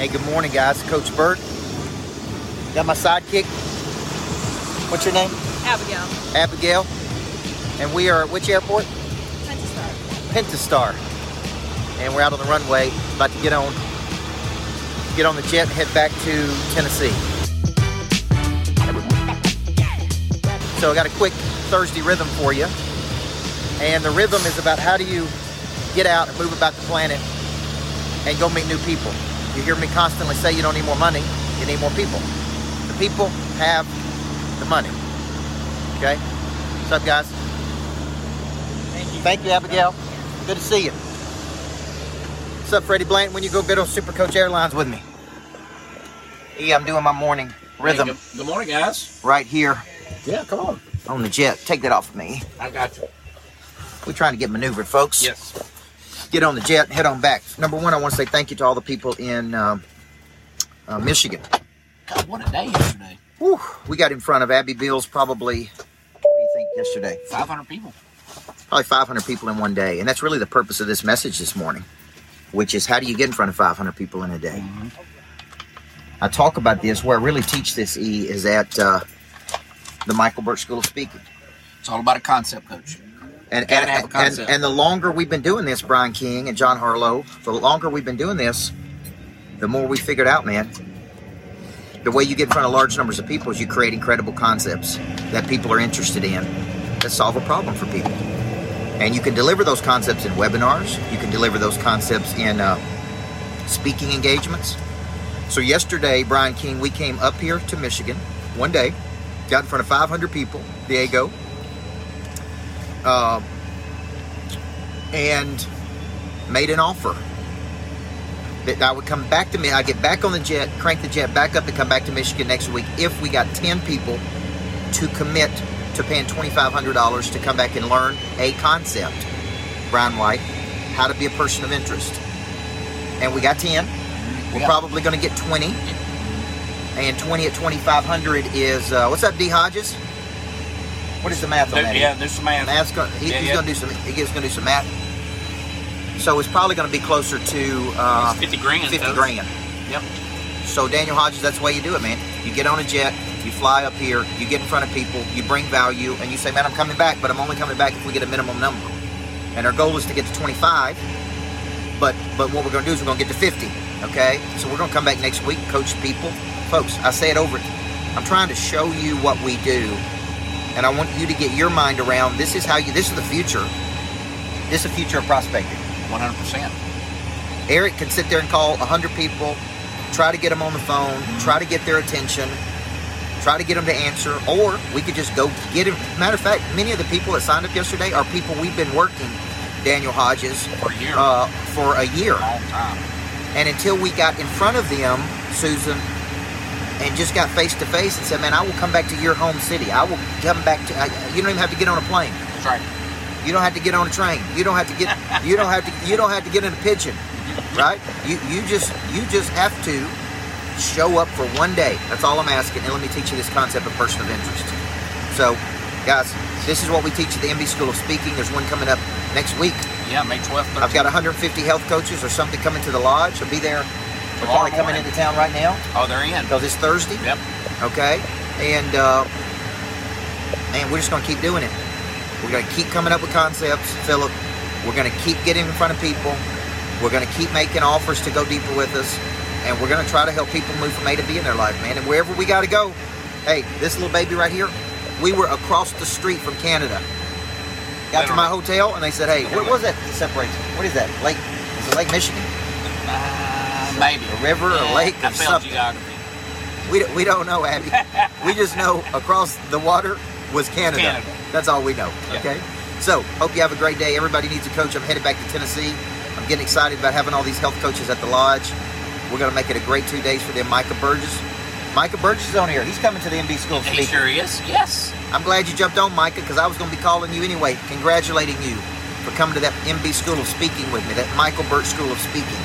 Hey, good morning, guys. Coach Burt. Got my sidekick. What's your name? Abigail. Abigail. And we are at which airport? Pentastar. Pentastar. And we're out on the runway, about to get on get on the jet and head back to Tennessee. So I got a quick Thursday rhythm for you. And the rhythm is about how do you get out and move about the planet and go meet new people. You hear me constantly say you don't need more money, you need more people. The people have the money. Okay? What's up, guys? Thank you. Thank you, Abigail. Good to see you. What's up, Freddie Blanton? When you go get on Super Coach Airlines with me? Yeah, I'm doing my morning rhythm Hey, good, good morning, guys. right here Yeah, come on. on the jet. Take that off of me. I got you. We're trying to get maneuvered, folks. Yes. Get on the jet and head on back. Number one, I want to say thank you to all the people in um, uh, Michigan. God, what a day yesterday. Whew, we got in front of Abby Bills probably, what do you think, yesterday? 500 people. Probably 500 people in one day. And that's really the purpose of this message this morning, which is how do you get in front of 500 people in a day? I talk about this, where I really teach this, E, is at uh, the Michael Burt School of Speaking. It's all about a concept, coach. And, and, and, and the longer we've been doing this, Brian King and John Harlow, the longer we've been doing this, the more we figured out, man. The way you get in front of large numbers of people is you create incredible concepts that people are interested in that solve a problem for people. And you can deliver those concepts in webinars, you can deliver those concepts in uh, speaking engagements. So, yesterday, Brian King, we came up here to Michigan one day, got in front of 500 people, Diego. Uh, and made an offer that I would come back to me. I get back on the jet, crank the jet back up, and come back to Michigan next week if we got ten people to commit to paying twenty five hundred dollars to come back and learn a concept, Brian White, how to be a person of interest. And we got ten. We're Yeah. probably going to get twenty. And twenty at twenty five hundred is uh, what's up, D Hodges? What is the math on that? yeah, there's some math. Math's gonna, he, Yeah, he's yeah. gonna do some. He's gonna do some math. So it's probably gonna be closer to uh, 50 grand, 50 folks. grand. Yep. So Daniel Hodges, that's the way you do it, man. You get on a jet, you fly up here, you get in front of people, you bring value, and you say, "Man, I'm coming back, but I'm only coming back if we get a minimum number." And our goal is to get to 25. But but what we're gonna do is we're gonna get to 50. Okay. So we're gonna come back next week, coach people, folks. I say it over. I'm trying to show you what we do, and I want you to get your mind around. This is how you. This is the future. This is the future of prospecting. 100%. Eric can sit there and call 100 people, try to get them on the phone, try to get their attention, try to get them to answer, or we could just go get him. Matter of fact, many of the people that signed up yesterday are people we've been working, Daniel Hodges, For a year. uh, for a year. Long time. And until we got in front of them, Susan, and just got face to face and said, "Man, I will come back to your home city. I will come back to. I, you don't even have to get on a plane. That's right. You don't have to get on a train. You don't have to get. You don't have to. You don't have to get in a pigeon, right? You you just you just have to show up for one day. That's all I'm asking. And let me teach you this concept of person of interest. So, guys, this is what we teach at the MB School of Speaking. There's one coming up next week. Yeah, May 12th, 13th. I've got 150 health coaches or something coming to the lodge. I'll be there. They're Tomorrow probably coming into town right now Oh, they're in. because it's Thursday. Yep. Okay, and uh, and we're just gonna keep doing it. We're gonna keep coming up with concepts, Philip. We're gonna keep getting in front of people. We're gonna keep making offers to go deeper with us, and we're gonna try to help people move from A to B in their life, man. And wherever we gotta go, hey, this little baby right here, we were across the street from Canada. Got to my hotel, and they said, "Hey, what was that that separates? What is that? Lake? Is it Lake Michigan? Maybe. A river, a lake, or I failed something. geography. We, don't- we don't know, Abby. we just know across the water was Canada. Canada. That's all we know. Yeah. Okay. So hope you have a great day. Everybody needs a coach. I'm headed back to Tennessee. I'm getting excited about having all these health coaches at the lodge. We're going to make it a great two days for them. Micah Burgess. Micah Burgess is on here. He's coming to the MB School of He sure is. Yes. I'm glad you jumped on, Micah, because I was going to be calling you anyway, congratulating you for coming to that MB School of Speaking with me, that Michael Burt School of Speaking.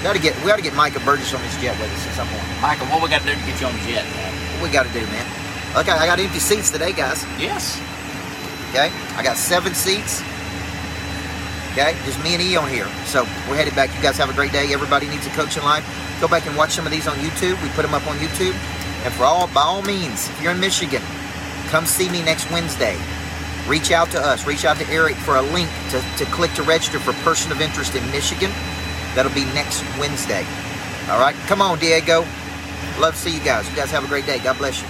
We got to get we got to get Micah Burgess on this jet with us at some point. Michael, what we got to do to get you on the jet? What we got to do, man? Okay, I got empty seats today, guys. Yes. Okay, I got seven seats. Okay, just me and E on here. So we're headed back. You guys have a great day. Everybody needs a coach in life. Go back and watch some of these on YouTube. We put them up on YouTube. And for all, by all means, if you're in Michigan, come see me next Wednesday. Reach out to us. Reach out to Eric for a link to, to click to register for Person of Interest in Michigan. That'll be next Wednesday. All right, come on, Diego. Love to see you guys. You guys have a great day. God bless you.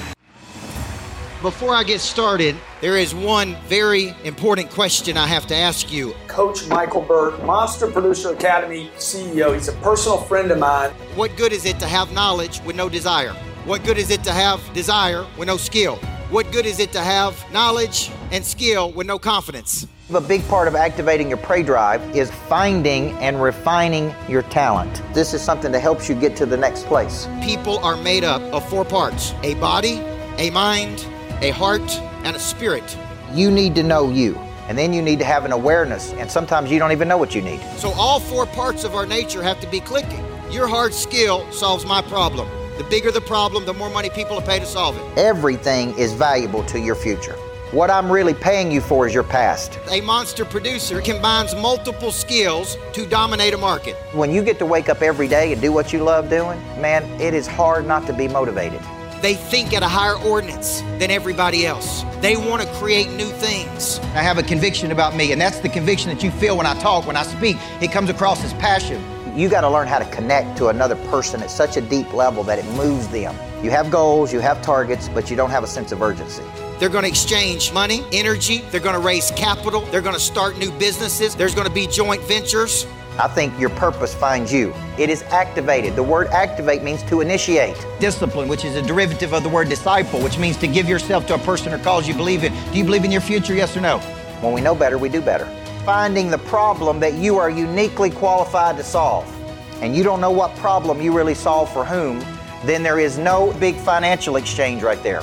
Before I get started, there is one very important question I have to ask you. Coach Michael Burt, Monster Producer Academy CEO. He's a personal friend of mine. What good is it to have knowledge with no desire? What good is it to have desire with no skill? What good is it to have knowledge and skill with no confidence? A big part of activating your prey drive is finding and refining your talent. This is something that helps you get to the next place. People are made up of four parts a body, a mind, a heart, and a spirit. You need to know you. And then you need to have an awareness, and sometimes you don't even know what you need. So, all four parts of our nature have to be clicking. Your hard skill solves my problem. The bigger the problem, the more money people will pay to solve it. Everything is valuable to your future. What I'm really paying you for is your past. A monster producer combines multiple skills to dominate a market. When you get to wake up every day and do what you love doing, man, it is hard not to be motivated. They think at a higher ordinance than everybody else. They want to create new things. I have a conviction about me, and that's the conviction that you feel when I talk, when I speak. It comes across as passion. You got to learn how to connect to another person at such a deep level that it moves them. You have goals, you have targets, but you don't have a sense of urgency. They're going to exchange money, energy, they're going to raise capital, they're going to start new businesses, there's going to be joint ventures. I think your purpose finds you. It is activated. The word activate means to initiate. Discipline, which is a derivative of the word disciple, which means to give yourself to a person or cause you believe in. Do you believe in your future, yes or no? When we know better, we do better. Finding the problem that you are uniquely qualified to solve, and you don't know what problem you really solve for whom, then there is no big financial exchange right there.